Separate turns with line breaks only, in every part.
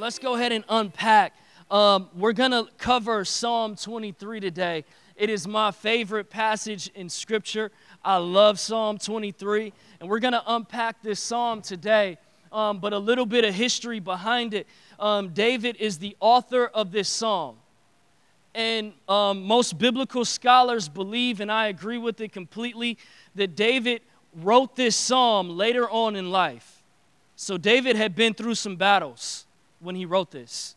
Let's go ahead and unpack. Um, we're going to cover Psalm 23 today. It is my favorite passage in Scripture. I love Psalm 23. And we're going to unpack this psalm today, um, but a little bit of history behind it. Um, David is the author of this psalm. And um, most biblical scholars believe, and I agree with it completely, that David wrote this psalm later on in life. So David had been through some battles when he wrote this.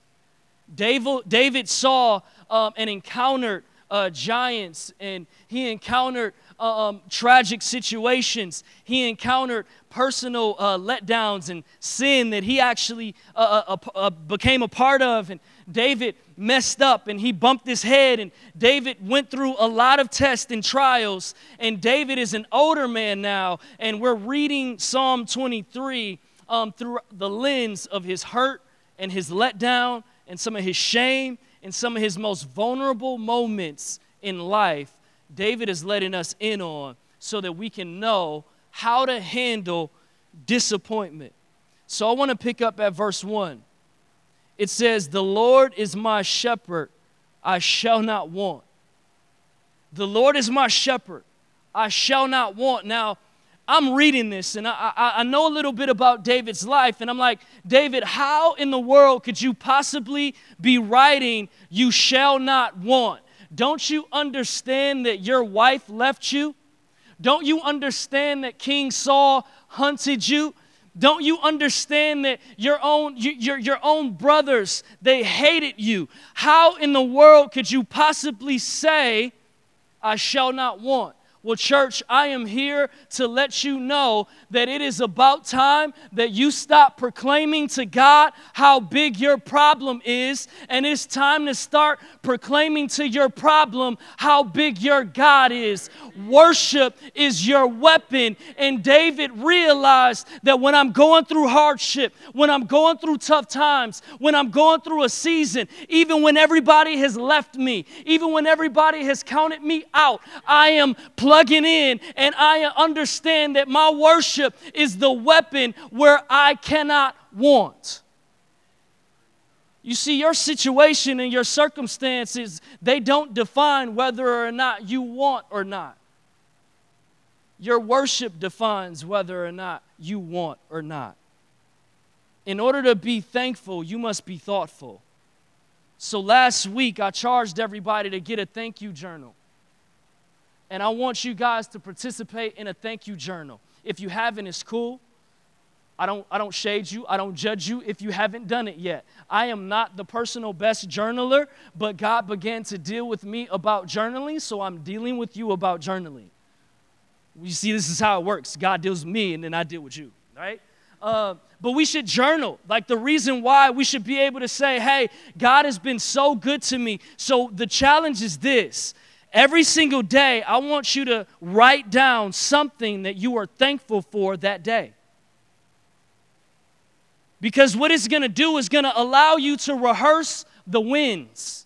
David, saw um, and encountered uh, giants, and he encountered uh, um, tragic situations. He encountered personal uh, letdowns and sin that he actually uh, uh, uh, became a part of. And David messed up and he bumped his head, and David went through a lot of tests and trials. And David is an older man now, and we're reading Psalm 23 um, through the lens of his hurt and his letdown and some of his shame and some of his most vulnerable moments in life. David is letting us in on so that we can know how to handle disappointment. So I want to pick up at verse 1. It says, The Lord is my shepherd, I shall not want. The Lord is my shepherd, I shall not want. Now, I'm reading this and I, I, I, know a little bit about David's life, and I'm like, David, how in the world could you possibly be writing, You shall not want? Don't you understand that your wife left you? Don't you understand that King Saul hunted you? Don't you understand that your own your, your own brothers they hated you? How in the world could you possibly say I shall not want? Well, church, I am here to let you know that it is about time that you stop proclaiming to God how big your problem is, and it's time to start proclaiming to your problem how big your God is. Worship is your weapon, and David realized that when I'm going through hardship, when I'm going through tough times, when I'm going through a season, even when everybody has left me, even when everybody has counted me out, I am plugging in and I understand that my worship is the weapon where I cannot want. You see, your situation and your circumstances, they don't define whether or not you want or not. Your worship defines whether or not you want or not. In order to be thankful, you must be thoughtful. So last week, I charged everybody to get a thank you journal and I want you guys to participate in a thank you journal. If you haven't, it's cool. I don't, I don't shade you. I don't judge you if you haven't done it yet. I am not the personal best journaler, but God began to deal with me about journaling, so I'm dealing with you about journaling. You see, this is how it works. God deals with me, and then I deal with you, right? Uh, but we should journal. Like the reason why we should be able to say, hey, God has been so good to me. So the challenge is this Every single day, I want you to write down something that you are thankful for that day. Because what it's gonna do is gonna allow you to rehearse the wins.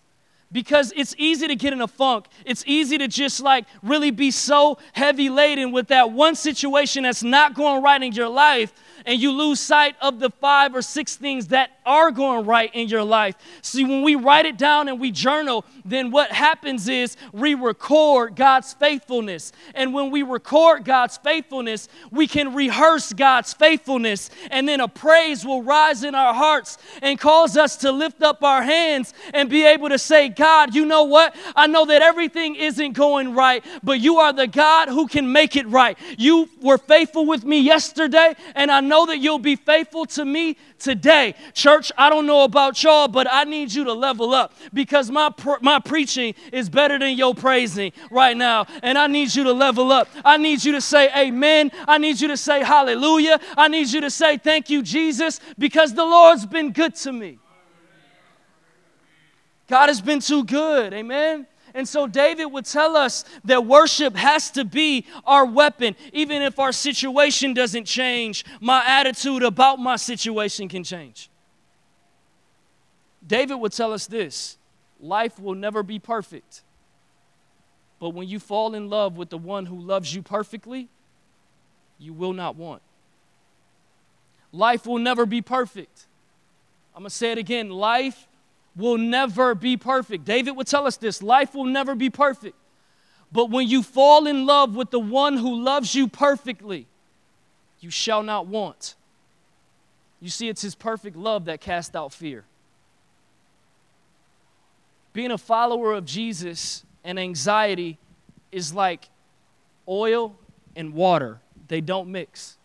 Because it's easy to get in a funk. It's easy to just like really be so heavy laden with that one situation that's not going right in your life and you lose sight of the five or six things that are going right in your life. See, when we write it down and we journal, then what happens is we record God's faithfulness. And when we record God's faithfulness, we can rehearse God's faithfulness. And then a praise will rise in our hearts and cause us to lift up our hands and be able to say, God, you know what? I know that everything isn't going right, but you are the God who can make it right. You were faithful with me yesterday, and I know that you'll be faithful to me today. Church, I don't know about y'all, but I need you to level up because my, pr- my preaching is better than your praising right now. And I need you to level up. I need you to say amen. I need you to say hallelujah. I need you to say thank you, Jesus, because the Lord's been good to me. God has been too good. Amen. And so David would tell us that worship has to be our weapon. Even if our situation doesn't change, my attitude about my situation can change. David would tell us this life will never be perfect. But when you fall in love with the one who loves you perfectly, you will not want. Life will never be perfect. I'm going to say it again life will never be perfect. David would tell us this life will never be perfect. But when you fall in love with the one who loves you perfectly, you shall not want. You see, it's his perfect love that casts out fear. Being a follower of Jesus and anxiety is like oil and water, they don't mix.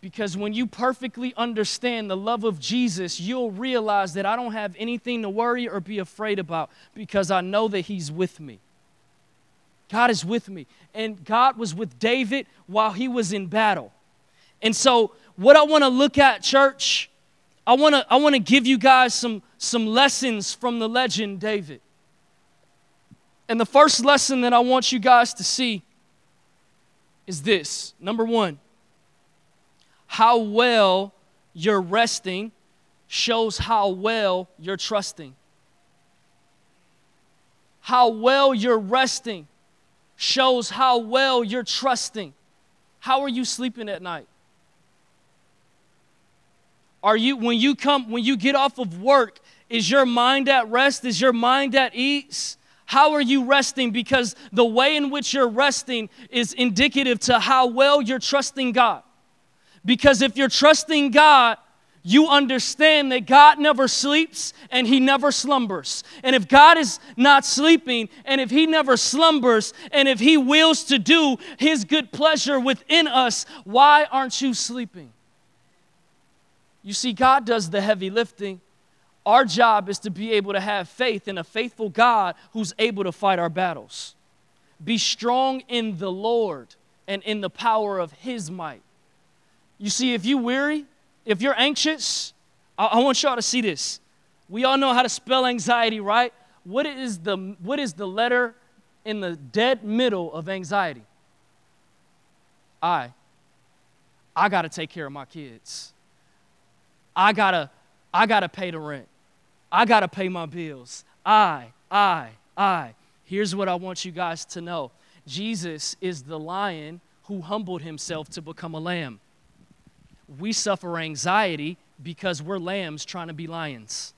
Because when you perfectly understand the love of Jesus, you'll realize that I don't have anything to worry or be afraid about because I know that He's with me. God is with me. And God was with David while he was in battle. And so, what I want to look at, church, I want to I want to give you guys some some lessons from the legend David. And the first lesson that I want you guys to see is this. Number 1, how well you're resting shows how well you're trusting. How well you're resting shows how well you're trusting. How are you sleeping at night? Are you when you come when you get off of work, is your mind at rest? Is your mind at ease? How are you resting? Because the way in which you're resting is indicative to how well you're trusting God. Because if you're trusting God, you understand that God never sleeps and He never slumbers. And if God is not sleeping and if He never slumbers and if He wills to do His good pleasure within us, why aren't you sleeping? You see, God does the heavy lifting. Our job is to be able to have faith in a faithful God who's able to fight our battles. Be strong in the Lord and in the power of His might. You see, if you weary, if you're anxious, I, I want y'all to see this. We all know how to spell anxiety, right? What is the, what is the letter in the dead middle of anxiety? I. I got to take care of my kids. I got to I got to pay the rent. I got to pay my bills. I, I, I. Here's what I want you guys to know. Jesus is the lion who humbled himself to become a lamb we suffer anxiety because we're lambs trying to be lions.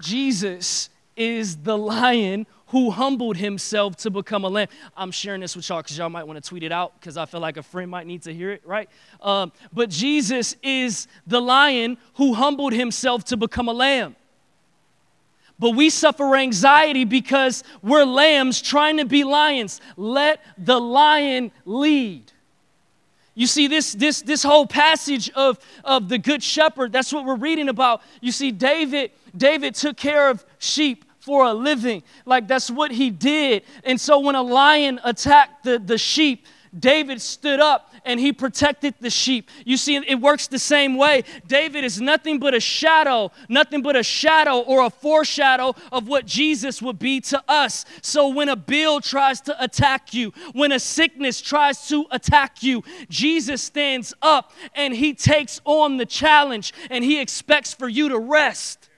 Jesus is the lion who humbled himself to become a lamb. I'm sharing this with y'all because y'all might want to tweet it out because I feel like a friend might need to hear it, right? Um, but Jesus is the lion who humbled himself to become a lamb. But we suffer anxiety because we're lambs trying to be lions. Let the lion lead. You see, this, this, this whole passage of, of the Good Shepherd, that's what we're reading about. You see, David, David took care of sheep for a living. Like that's what he did. And so when a lion attacked the, the sheep, David stood up and he protected the sheep. You see, it works the same way. David is nothing but a shadow, nothing but a shadow or a foreshadow of what Jesus would be to us. So when a bill tries to attack you, when a sickness tries to attack you, Jesus stands up and he takes on the challenge and he expects for you to rest.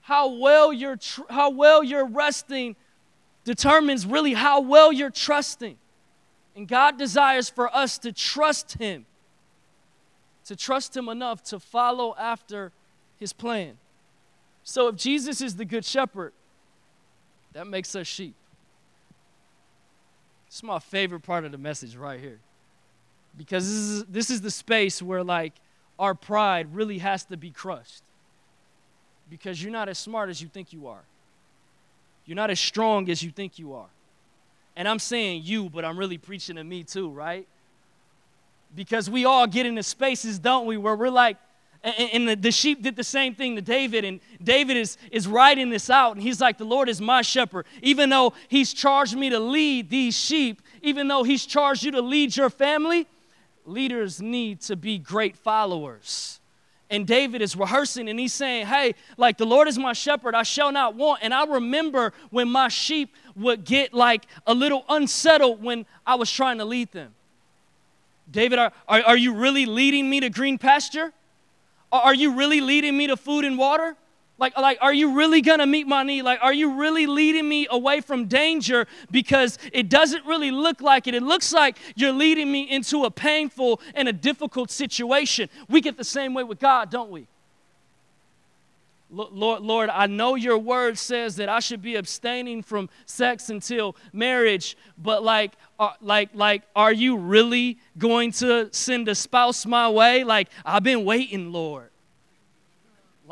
How well you're tr- how well you're resting determines really how well you're trusting. And God desires for us to trust Him, to trust Him enough to follow after His plan. So if Jesus is the Good Shepherd, that makes us sheep. It's my favorite part of the message right here. Because this is, this is the space where, like, our pride really has to be crushed. Because you're not as smart as you think you are, you're not as strong as you think you are. And I'm saying you, but I'm really preaching to me too, right? Because we all get into spaces, don't we, where we're like, and the, sheep did the same thing to David, and David is, is writing this out, and he's like, The Lord is my shepherd. Even though he's charged me to lead these sheep, even though he's charged you to lead your family, leaders need to be great followers and David is rehearsing and he's saying, Hey, like the Lord is my shepherd, I shall not want. And I remember when my sheep would get like a little unsettled when I was trying to lead them. David, are, are, are you really leading me to green pasture? Are, are you really leading me to food and water? Like, like, are you really gonna meet my need? Like, are you really leading me away from danger? Because it doesn't really look like it. It looks like you're leading me into a painful and a difficult situation. We get the same way with God, don't we? Lord, Lord, I know your word says that I should be abstaining from sex until marriage, but like, uh, like, like, are you really going to send a spouse my way? Like, I've been waiting, Lord.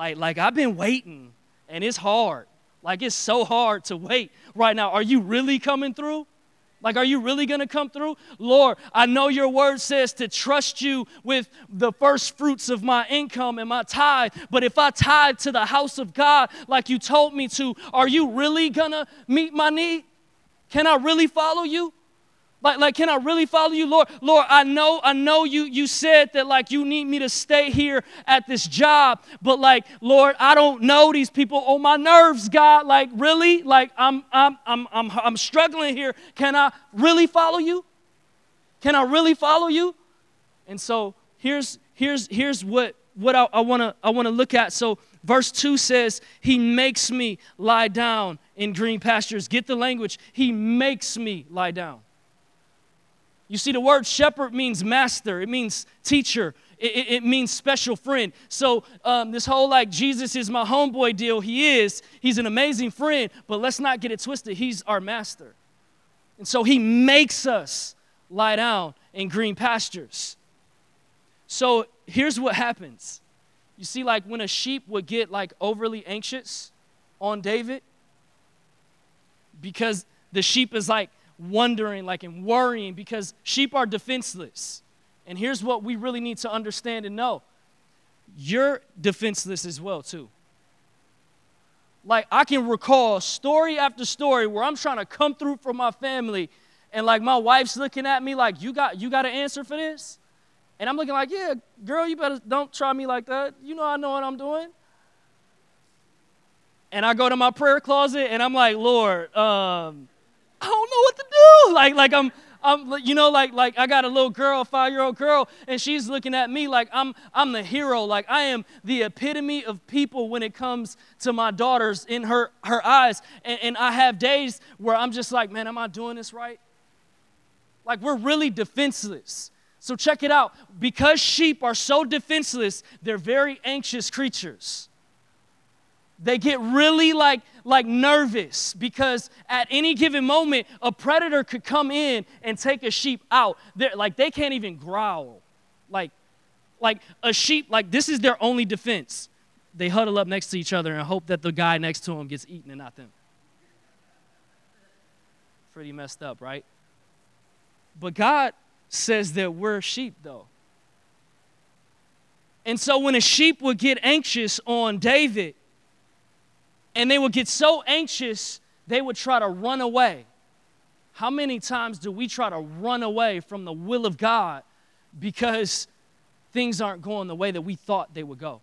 Like, like I've been waiting, and it's hard. Like it's so hard to wait right now. Are you really coming through? Like, are you really to come through? Lord, I know your word says to trust you with the first fruits of my income and my tithe, but if I tithe to the house of God like you told me to, are you really to meet my need? Can I really follow you? Like, like, can I really follow you, Lord? Lord, I know, I know you you said that like you need me to stay here at this job, but like, Lord, I don't know these people oh, my nerves, God. Like, really? Like, I'm I'm I'm I'm I'm struggling here. Can I really follow you? Can I really follow you? And so here's here's here's what what I, I wanna I wanna look at. So verse 2 says, He makes me lie down in green pastures. Get the language. He makes me lie down. You see, the word shepherd means master, it means teacher, it, it, means special friend. So, um, this whole like Jesus is my homeboy deal, he is. He's an amazing friend, but let's not get it twisted. He's our master. And so, he makes us lie down in green pastures. So, here's what happens. You see, like when a sheep would get like overly anxious on David, because the sheep is like wondering, like, and worrying because sheep are defenseless. And here's what we really need to understand and know you're defenseless as well, too. Like, I can recall story after story where I'm trying to come through for my family, and like my wife's looking at me like, You got, you got an answer for this? And I'm looking like, Yeah, girl, you better don't try me like that. You know, I know what I'm doing. And I go to my prayer closet and I'm like, Lord, um, I don't know what to do. Like, like I'm, I'm, you know, like, like I got a little girl, five-year-old girl, and she's looking at me like I'm, I'm the hero. Like I am the epitome of people when it comes to my daughters in her, her eyes. And, and I have days where I'm just like, man, am I doing this right? Like we're really defenseless. So check it out. Because sheep are so defenseless, they're very anxious creatures they get really like like nervous because at any given moment a predator could come in and take a sheep out. They're, like they can't even growl. Like like a sheep like this is their only defense. They huddle up next to each other and hope that the guy next to them gets eaten and not them. Pretty messed up right? But god says that we're sheep though. And so when a sheep would get anxious on david and they would get so anxious, they would try to run away. How many times do we try to run away from the will of God because things aren't going the way that we thought they would go?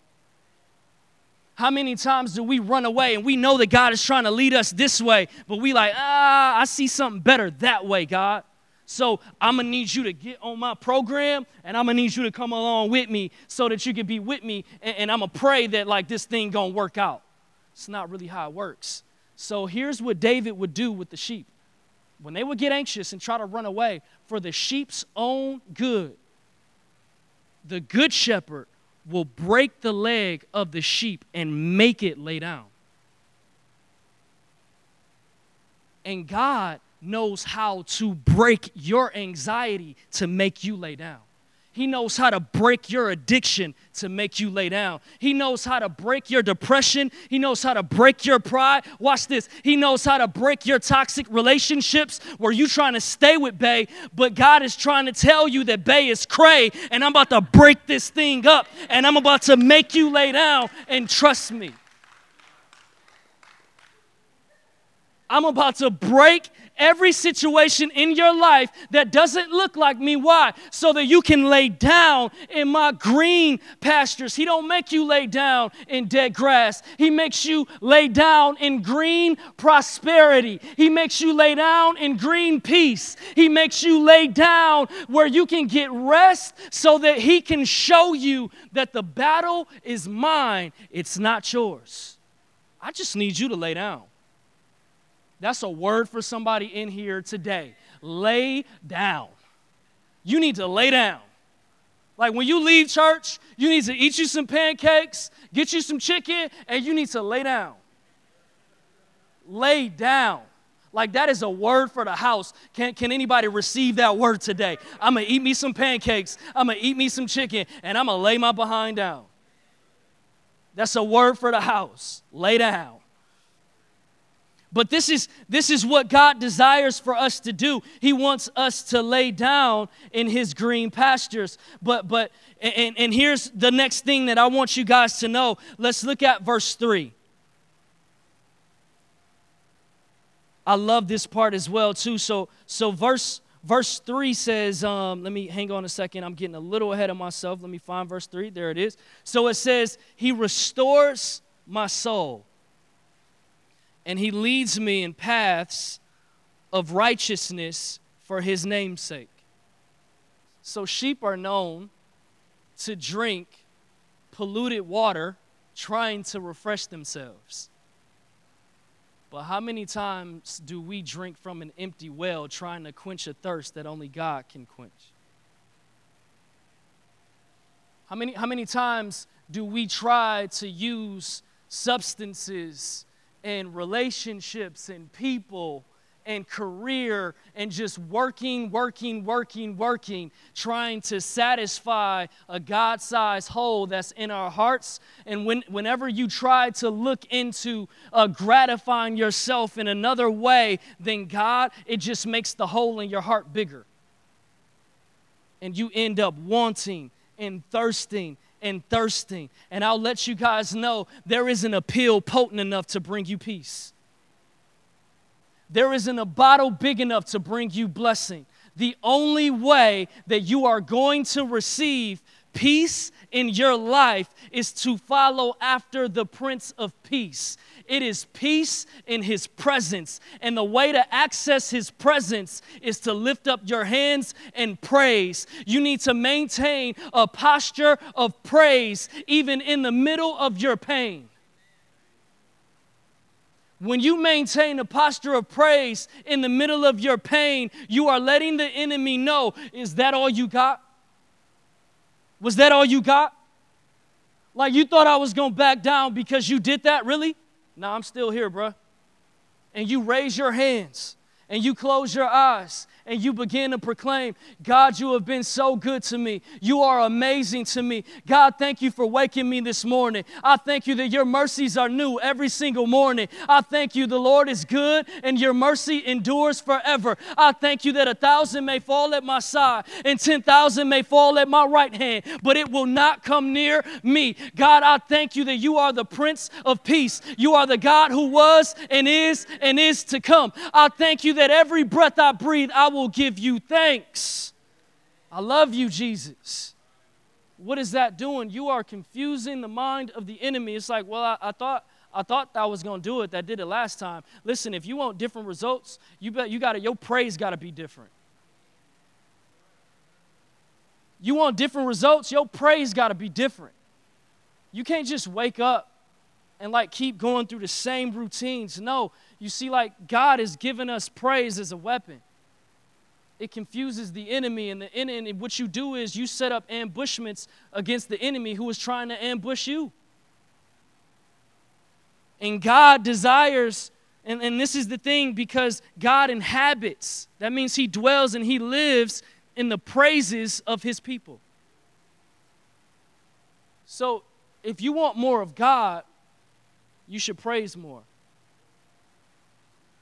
How many times do we run away and we know that God is trying to lead us this way, but we like, ah, I see something better that way, God. So I'm gonna need you to get on my program and I'm gonna need you to come along with me so that you can be with me and, and I'm gonna pray that like this thing gonna work out. It's not really how it works. So here's what David would do with the sheep. When they would get anxious and try to run away, for the sheep's own good, the good shepherd will break the leg of the sheep and make it lay down. And God knows how to break your anxiety to make you lay down. He knows how to break your addiction to make you lay down. He knows how to break your depression. He knows how to break your pride. Watch this. He knows how to break your toxic relationships where you trying to stay with Bay, but God is trying to tell you that Bay is cray and I'm about to break this thing up and I'm about to make you lay down and trust me. I'm about to break every situation in your life that doesn't look like me. Why? So that you can lay down in my green pastures. He don't make you lay down in dead grass. He makes you lay down in green prosperity. He makes you lay down in green peace. He makes you lay down where you can get rest so that he can show you that the battle is mine. It's not yours. I just need you to lay down. That's a word for somebody in here today. Lay down. You need to lay down. Like when you leave church, you need to eat you some pancakes, get you some chicken, and you need to lay down. Lay down. Like that is a word for the house. Can, can anybody receive that word today? I'm gonna eat me some pancakes, I'm gonna eat me some chicken, and I'm gonna lay my behind down. That's a word for the house. Lay down. But this is this is what God desires for us to do. He wants us to lay down in his green pastures. But but and, and here's the next thing that I want you guys to know. Let's look at verse 3. I love this part as well too. So so verse verse 3 says um, let me hang on a second i'm getting a little ahead of myself let me find verse 3 there it is so it says he restores my soul and he leads me in paths of righteousness for his name's sake. So, sheep are known to drink polluted water trying to refresh themselves. But how many times do we drink from an empty well trying to quench a thirst that only God can quench? How many, how many times do we try to use substances and relationships and people and career and just working, working, working, working, trying to satisfy a God sized hole that's in our hearts. And when, whenever you try to look into uh, gratifying yourself in another way than God, it just makes the hole in your heart bigger. And you end up wanting and thirsting and thirsting. And I'll let you guys know there isn't a pill potent enough to bring you peace. There isn't a bottle big enough to bring you blessing. The only way that you are going to receive peace in your life is to follow after the Prince of Peace. It is peace in His presence. And the way to access His presence is to lift up your hands and praise. You need to maintain a posture of praise even in the middle of your pain. When you maintain a posture of praise in the middle of your pain, you are letting the enemy know is that all you got? Was that all you got? Like you thought I was going to back down because you did that, really? No, I'm still here, bruh. And you raise your hands and you close your eyes and you begin to proclaim, God, you have been so good to me. You are amazing to me. God, thank you for waking me this morning. I thank you that your mercies are new every single morning. I thank you the Lord is good and your mercy endures forever. I thank you that a thousand may fall at my side and 10,000 may fall at my right hand, but it will not come near me. God, I thank you that you are the Prince of Peace. You are the God who was and is and is to come. I thank you that every breath I breathe, I will will give you thanks. I love you, Jesus. What is that doing? You are confusing the mind of the enemy. It's like, well, I, I thought I thought I was gonna do it. That did it last time. Listen, if you want different results, you bet you gotta your praise gotta be different. You want different results, your praise gotta be different. You can't just wake up and like keep going through the same routines. No, you see, like God has given us praise as a weapon it confuses the enemy. And, the, and what you do is you set up ambushments against the enemy who is trying to ambush you. And God desires, and, and this is the thing, because God inhabits, that means He dwells and He lives in the praises of His people. So if you want more of God, you should praise more.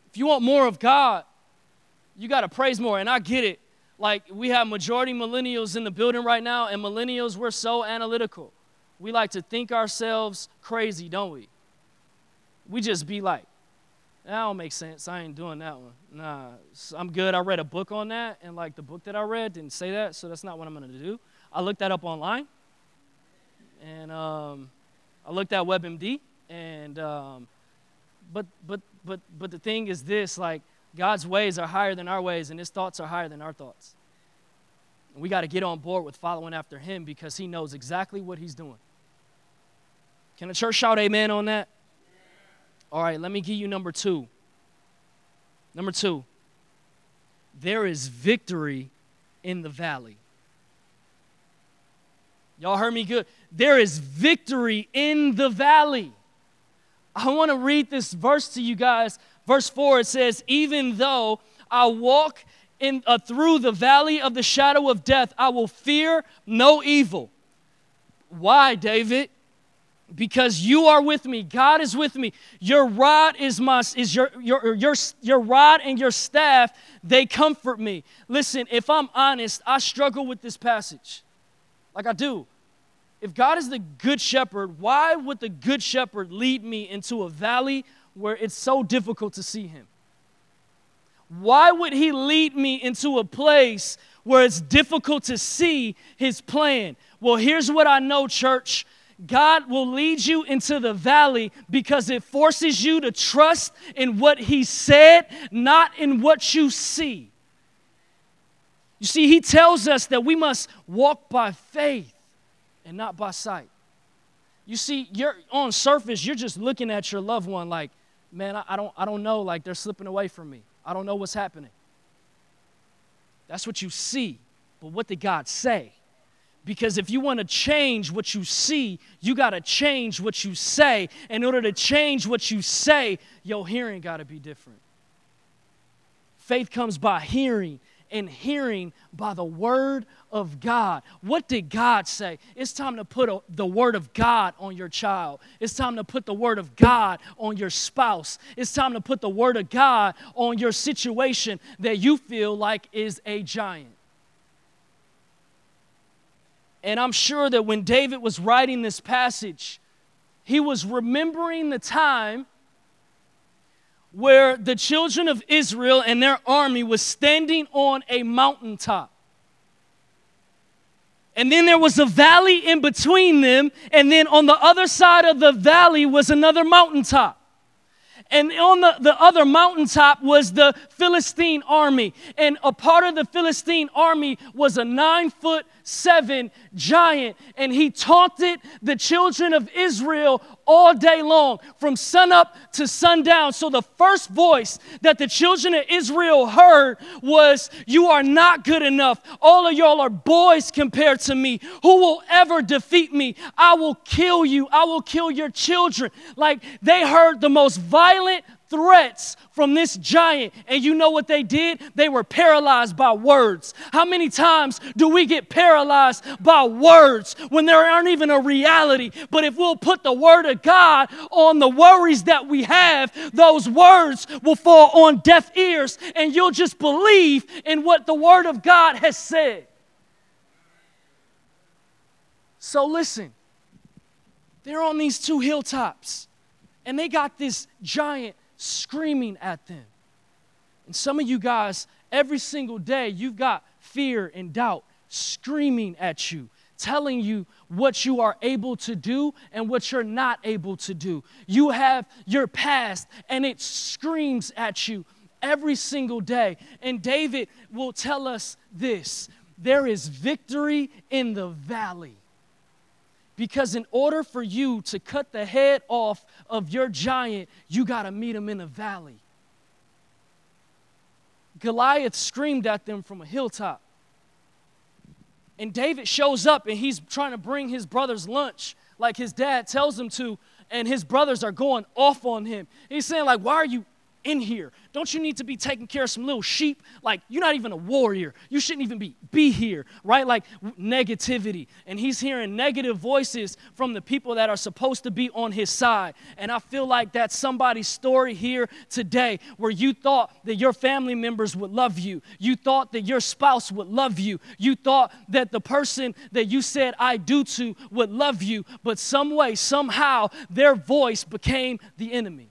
If you want more of God, you got to praise more. And I get it. Like, we have majority millennials in the building right now, and millennials, we're so analytical. We like to think ourselves crazy, don't we? We just be like, that don't make sense. I ain't doing that one. Nah, I'm good. I read a book on that, and like the book that I read didn't say that, so that's not what I'm to do. I looked that up online, and um, I looked at WebMD, and um, but but but but the thing is this: like God's ways are higher than our ways, and his thoughts are higher than our thoughts. And we got to get on board with following after him because he knows exactly what he's doing. Can the church shout amen on that? All right, let me give you number two. Number two, there is victory in the valley. Y'all heard me good? There is victory in the valley. I want to read this verse to you guys. Verse 4 it says, Even though I walk in, uh, through the valley of the shadow of death, I will fear no evil. Why, David? Because you are with me. God is with me. Your rod is my is your your your your rod and your staff, they comfort me. Listen, if I'm honest, I struggle with this passage. Like I do. If God is the good shepherd, why would the good shepherd lead me into a valley where it's so difficult to see him? Why would he lead me into a place where it's difficult to see his plan? Well, here's what I know, church. God will lead you into the valley because it forces you to trust in what He said, not in what you see. You see, He tells us that we must walk by faith and not by sight. You see, you're on surface, you're just looking at your loved one like, man, I, I, don't, I don't know, like they're slipping away from me. I don't know what's happening. That's what you see. But what did God say? Because if you want to change what you see, you got to change what you say. In order to change what you say, your hearing got to be different. Faith comes by hearing, and hearing by the word of God. What did God say? It's time to put a, the word of God on your child. It's time to put the word of God on your spouse. It's time to put the word of God on your situation that you feel like is a giant. And I'm sure that when David was writing this passage, he was remembering the time where the children of Israel and their army was standing on a mountaintop. And then there was a valley in between them, and then on the other side of the valley was another mountaintop. And on the, the other mountaintop was the Philistine army. And a part of the Philistine army was a nine foot seven giant, and he taunted the children of Israel all day long, from sunup to sundown. So the first voice that the children of Israel heard was, You are not good enough. All of y'all are boys compared to me. Who will ever defeat me? I will kill you. I will kill your children. Like they heard the most violent threats from this giant. And you know what they did? They were paralyzed by words. How many times do we get paralyzed by words when there aren't even a reality? But if we'll put the word of God on the worries that we have, those words will fall on deaf ears and you'll just believe in what the word of God has said. So listen, they're on these two hilltops and they got this giant screaming at them. And some of you guys, every single day, you've got fear and doubt screaming at you, telling you what you are able to do and what you're not able to do. You have your past, and it screams at you every single day. And David will tell us this there is victory in the valley. Because in order for you to cut the head off of your giant, you got to meet him in the valley. Goliath screamed at them from a hilltop. And David shows up and he's trying to bring his brother's lunch like his dad tells him to, and his brothers are going off on him. He's saying, like, why are you in here? Don't you need to be taking care of some little sheep? Like, you're not even a warrior. You shouldn't even be, be here, right? Like, negativity. And he's hearing negative voices from the people that are supposed to be on his side. And I feel like that's somebody's story here today where you thought that your family members would love you. You thought that your spouse would love you. You thought that the person that you said I do to would love you. But some way, somehow, their voice became the enemy.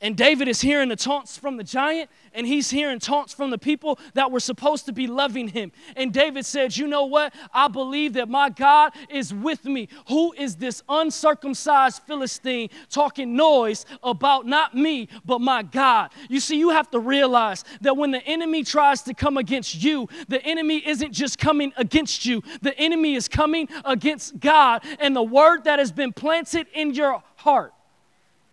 And David is hearing the taunts from the giant, and he's hearing taunts from the people that were supposed to be loving him. And David said, You know what? I believe that my God is with me. Who is this uncircumcised Philistine talking noise about not me, but my God? You see, you have to realize that when the enemy tries to come against you, the enemy isn't just coming against you, the enemy is coming against God and the word that has been planted in your heart.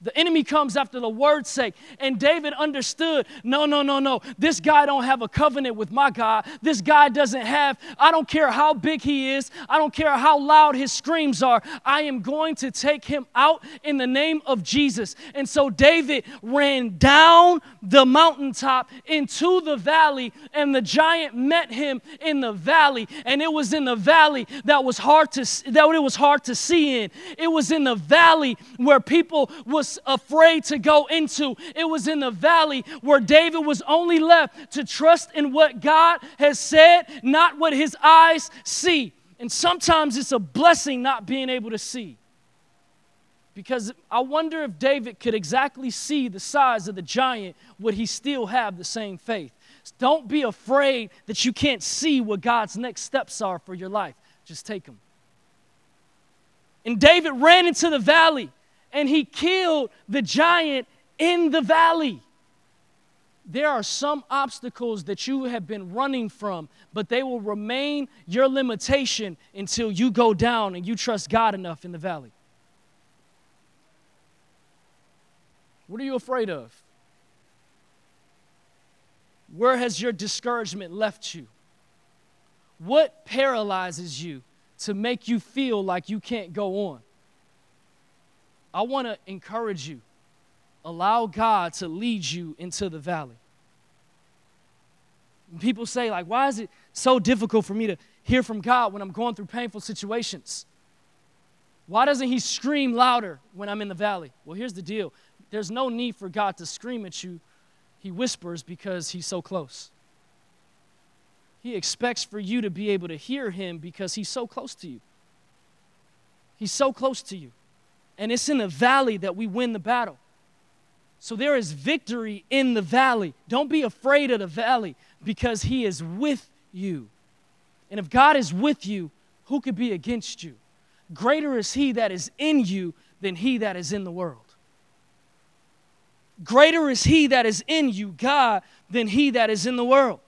The enemy comes after the word's sake. And David understood no, no, no, no. This guy don't have a covenant with my God. This guy doesn't have, I don't care how big he is. I don't care how loud his screams are. I am going to take him out in the name of Jesus. And so David ran down the mountaintop into the valley, and the giant met him in the valley. And it was in the valley that was hard to that it was hard to see in. It was in the valley where people was afraid to go into. It was in the valley where David was only left to trust in what God has said, not what his eyes see. And sometimes it's a blessing not being able to see. Because I wonder if David could exactly see the size of the giant, would he still have the same faith? Don't be afraid that you can't see what God's next steps are for your life. Just take them. And David ran into the valley and he killed the giant in the valley. There are some obstacles that you have been running from, but they will remain your limitation until you go down and you trust God enough in the valley. What are you afraid of? Where has your discouragement left you? What paralyzes you to make you feel like you can't go on? I want to encourage you. Allow God to lead you into the valley. People say, like, why is it so difficult for me to hear from God when I'm going through painful situations? Why doesn't He scream louder when I'm in the valley? Well, here's the deal there's no need for God to scream at you. He whispers because He's so close. He expects for you to be able to hear Him because He's so close to you. He's so close to you. And it's in the valley that we win the battle. So there is victory in the valley. Don't be afraid of the valley because He is with you. And if God is with you, who could be against you? Greater is He that is in you than He that is in the world. Greater is He that is in you, God, than He that is in the world.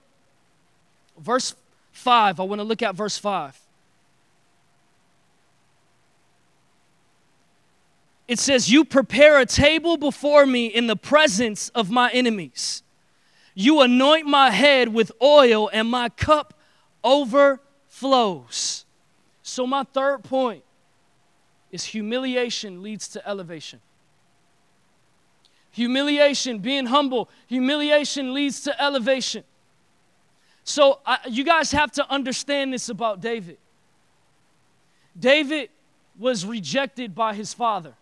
Verse 5, I want to look at verse 5. It says, You prepare a table before me in the presence of my enemies. You anoint my head with oil, and my cup overflows. So, my third point is humiliation leads to elevation. Humiliation, being humble, humiliation leads to elevation. So, I, you guys have to understand this about David. David was rejected by his father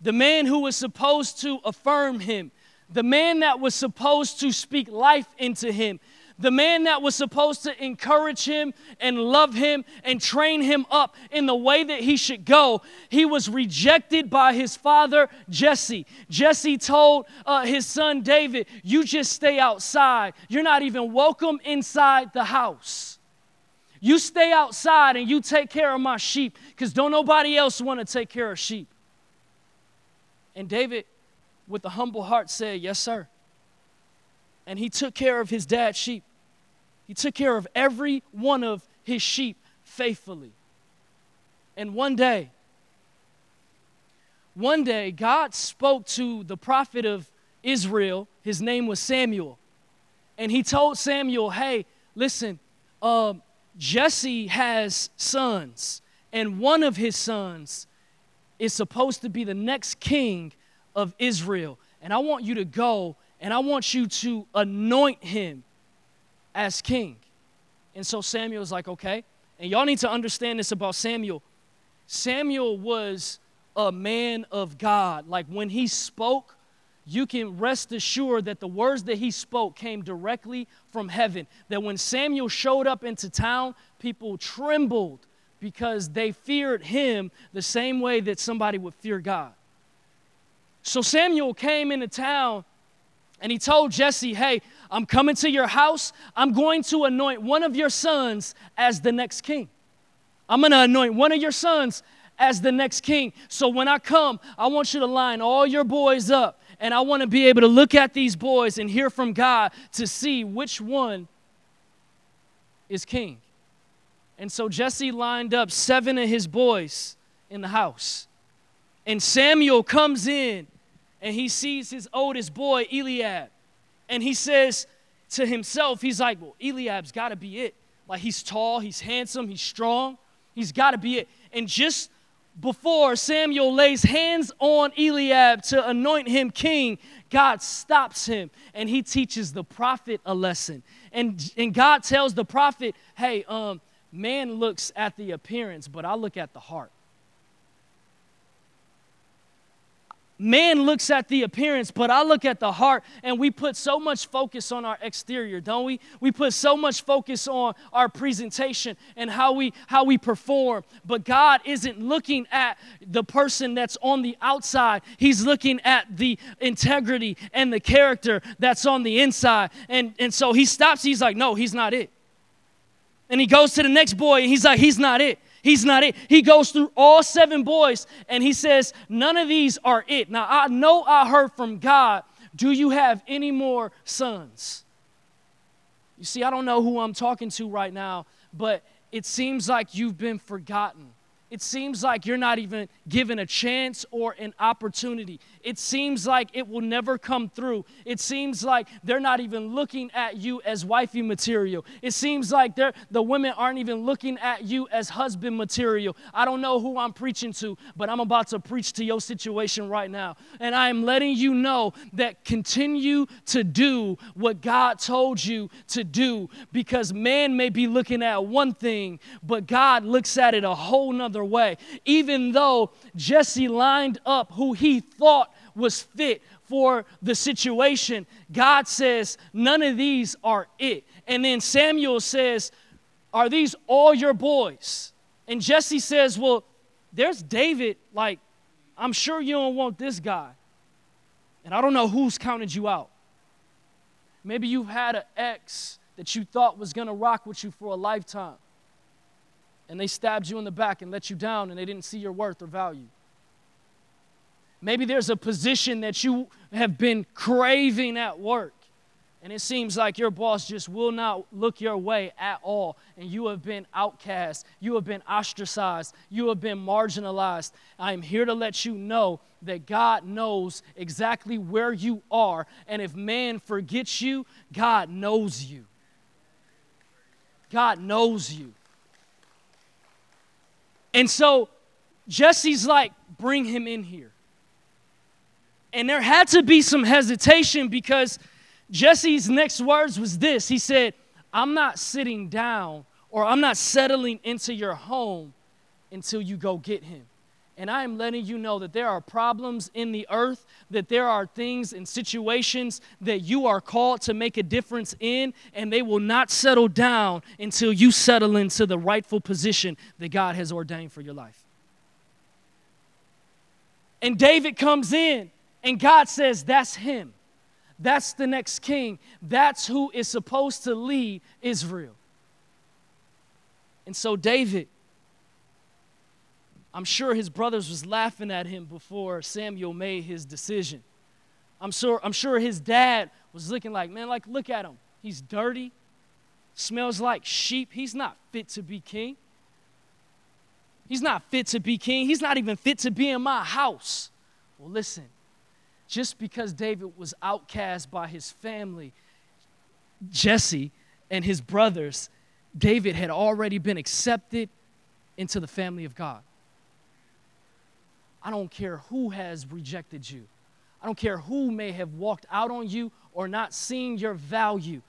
the man who was supposed to affirm him, the man that was supposed to speak life into him, the man that was supposed to encourage him and love him and train him up in the way that he should go, he was rejected by his father, Jesse. Jesse told uh, his son David, You just stay outside. You're not even welcome inside the house. You stay outside and you take care of my sheep because don't nobody else want to take care of sheep. And David, with a humble heart, said, Yes, sir. And he took care of his dad's sheep. He took care of every one of his sheep faithfully. And one day, one day, God spoke to the prophet of Israel. His name was Samuel. And he told Samuel, Hey, listen, um, Jesse has sons, and one of his sons is supposed to be the next king of Israel. And I want you to go and I want you to anoint him as king. And so Samuel's like, okay. And y'all need to understand this about Samuel. Samuel was a man of God. Like when he spoke, you can rest assured that the words that he spoke came directly from heaven. That when Samuel showed up into town, people trembled because they feared him the same way that somebody would fear God. So Samuel came into town and he told Jesse, Hey, I'm coming to your house. I'm going to anoint one of your sons as the next king. I'm going to anoint one of your sons as the next king. So when I come, I want you to line all your boys up. And I want to be able to look at these boys and hear from God to see which one is king. And so Jesse lined up seven of his boys in the house. And Samuel comes in and he sees his oldest boy, Eliab. And he says to himself, he's like, well, Eliab's got to be it. Like he's tall, he's handsome, he's strong. He's got to be it. And just before Samuel lays hands on Eliab to anoint him king, God stops him and he teaches the prophet a lesson. And, and God tells the prophet, hey, um, man looks at the appearance, but I look at the heart. man looks at the appearance, but I look at the heart, and we put so much focus on our exterior, don't we? We put so much focus on our presentation and how we how we perform. But God isn't looking at the person that's on the outside. He's looking at the integrity and the character that's on the inside. And and so he stops, he's like, "No, he's not it." And he goes to the next boy and he's like, "He's not it." He's not it. He goes through all seven boys and he says, None of these are it. Now, I know I heard from God. Do you have any more sons? You see, I don't know who I'm talking to right now, but it seems like you've been forgotten it seems like you're not even given a chance or an opportunity. It seems like it will never come through. It seems like they're not even looking at you as wifey material. It seems like they're, the women aren't even looking at you as husband material. I don't know who I'm preaching to, but I'm about to preach to your situation right now. And I am letting you know that continue to do what God told you to do because man may be looking at one thing, but God looks at it a whole nother other way. Even though Jesse lined up who he thought was fit for the situation, God says, None of these are it. And then Samuel says, Are these all your boys? And Jesse says, Well, there's David. Like, I'm sure you don't want this guy. And I don't know who's counted you out. Maybe you've had an ex that you thought was going to rock with you for a lifetime and they stabbed you in the back and let you down and they didn't see your worth or value. Maybe there's a position that you have been craving at work and it seems like your boss just will not look your way at all and you have been outcast you have been ostracized you have been marginalized. I am here to let you know that god knows exactly where you are and if man forgets you god knows you. God knows you. And so Jesse's like, bring him in here. And there had to be some hesitation because Jesse's next words was this He said, I'm not sitting down or I'm not settling into your home until you go get him. And I am letting you know that there are problems in the earth, that there are things and situations that you are called to make a difference in, and they will not settle down until you settle into the rightful position that God has ordained for your life. And David comes in, and God says, That's him. That's the next king. That's who is supposed to lead Israel. And so, David I'm sure his brothers was laughing at him before Samuel made his decision. I'm sure, I'm sure his dad was looking like, man, like, look at him. He's dirty, smells like sheep. He's not fit to be king. He's not fit to be king. He's not even fit to be in my house. Well, listen, just because David was outcast by his family, Jesse and his brothers, David had already been accepted into the family of God. I don't care who has rejected you. I don't care who may have walked out on you or not seen your value.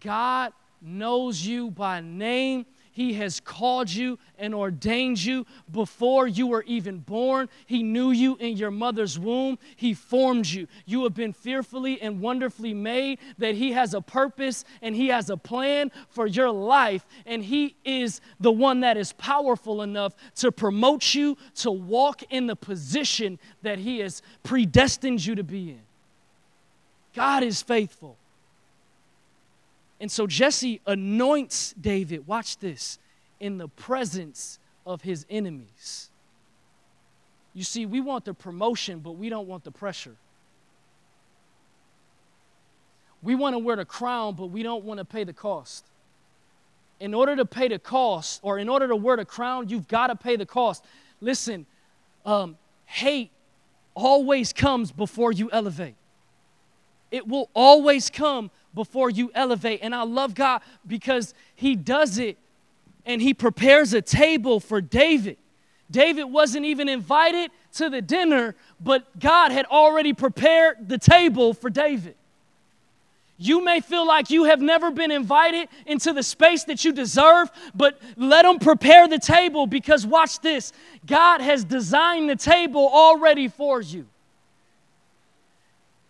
God knows you by name he has called you and ordained you before you were even born. He knew you in your mother's womb. He formed you. You have been fearfully and wonderfully made, that He has a purpose and He has a plan for your life. And He is the one that is powerful enough to promote you to walk in the position that He has predestined you to be in. God is faithful. And so Jesse anoints David, watch this, in the presence of his enemies. You see, we want the promotion, but we don't want the pressure. We want to wear the crown, but we don't want to pay the cost. In order to pay the cost, or in order to wear the crown, you've got to pay the cost. Listen, um, hate always comes before you elevate. It will always come before you elevate. And I love God because He does it and He prepares a table for David. David wasn't even invited to the dinner, but God had already prepared the table for David. You may feel like you have never been invited into the space that you deserve, but let them prepare the table because watch this God has designed the table already for you.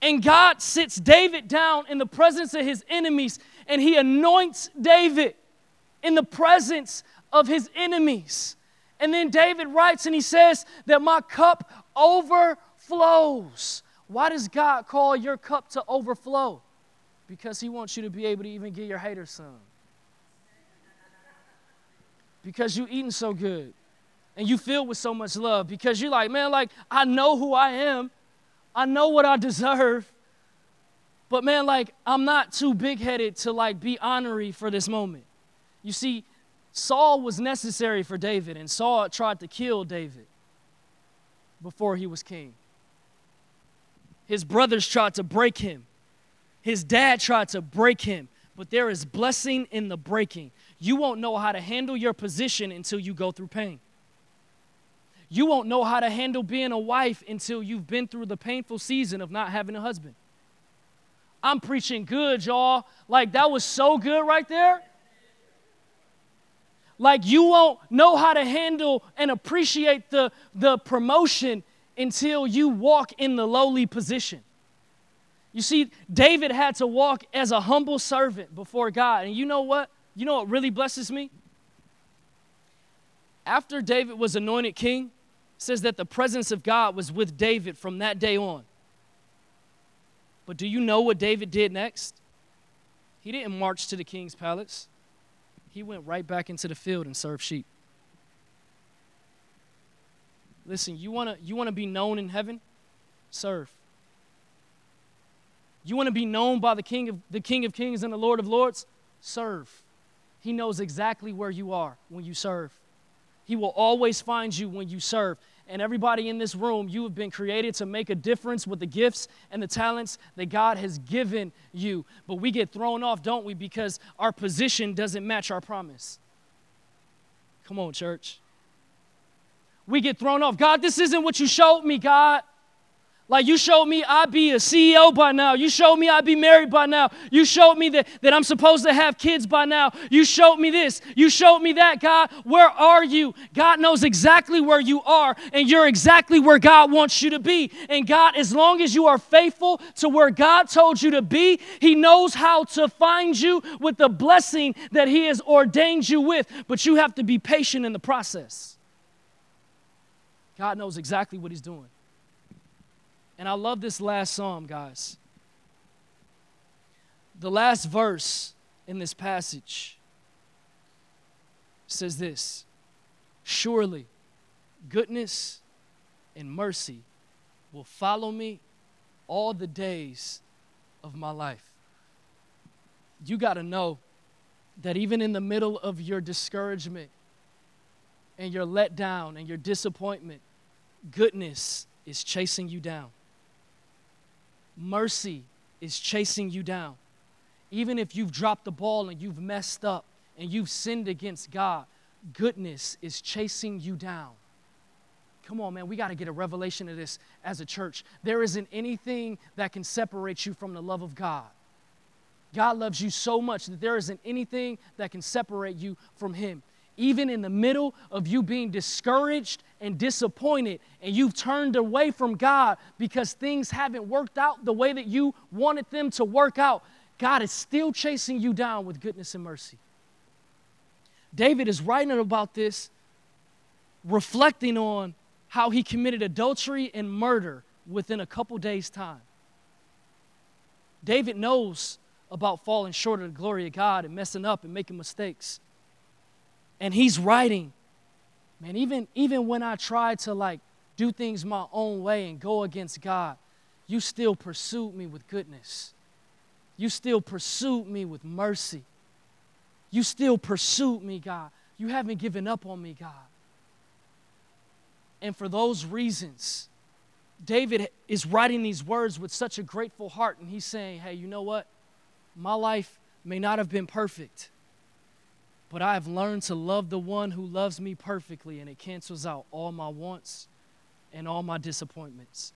And God sits David down in the presence of his enemies and he anoints David in the presence of his enemies. And then David writes and he says that my cup overflows. Why does God call your cup to overflow? Because he wants you to be able to even get your haters some. Because you eating so good and you filled with so much love. Because you're like, man, like I know who I am. I know what I deserve. But man, like I'm not too big-headed to like be honorary for this moment. You see, Saul was necessary for David, and Saul tried to kill David before he was king. His brothers tried to break him. His dad tried to break him, but there is blessing in the breaking. You won't know how to handle your position until you go through pain. You won't know how to handle being a wife until you've been through the painful season of not having a husband. I'm preaching good, y'all. Like, that was so good right there. Like, you won't know how to handle and appreciate the, the promotion until you walk in the lowly position. You see, David had to walk as a humble servant before God. And you know what? You know what really blesses me? After David was anointed king, says that the presence of God was with David from that day on. But do you know what David did next? He didn't march to the king's palace, he went right back into the field and served sheep. Listen, you want to you want to be known in heaven? Serve. You want to be known by the King of the King of Kings and the Lord of Lords? Serve. He knows exactly where you are when you serve. He will always find you when you serve and everybody in this room, you have been created to make a difference with the gifts and the talents that God has given you. But we get thrown off, don't we, because our position doesn't match our promise. Come on, church. We get thrown off. God, this isn't what you showed me, God. Like you showed me I'd be a CEO by now. You showed me I'd be married by now. You showed me that, that I'm supposed to have kids by now. You showed me this. You showed me that, God. Where are you? God knows exactly where you are, and you're exactly where God wants you to be. And God, as long as you are faithful to where God told you to be, He knows how to find you with the blessing that He has ordained you with. But you have to be patient in the process. God knows exactly what He's doing. And I love this last psalm, guys. The last verse in this passage says this Surely goodness and mercy will follow me all the days of my life. You got to know that even in the middle of your discouragement and your letdown and your disappointment, goodness is chasing you down. Mercy is chasing you down. Even if you've dropped the ball and you've messed up and you've sinned against God, goodness is chasing you down. Come on, man, we got to get a revelation of this as a church. There isn't anything that can separate you from the love of God. God loves you so much that there isn't anything that can separate you from Him even in the middle of you being discouraged and disappointed, and you've turned away from God because things haven't worked out the way that you wanted them to work out, God is still chasing you down with goodness and mercy. David is writing about this, reflecting on how he committed adultery and murder within a couple days' time. David knows about falling short of the glory of God and messing up and making mistakes and he's writing. Man even even when i tried to like do things my own way and go against god you still pursued me with goodness. You still pursued me with mercy. You still pursued me god. You haven't given up on me god. And for those reasons David is writing these words with such a grateful heart, and he's saying, Hey, you know what? My life may not have been perfect, but I have learned to love the one who loves me perfectly, and it cancels out all my wants and all my disappointments.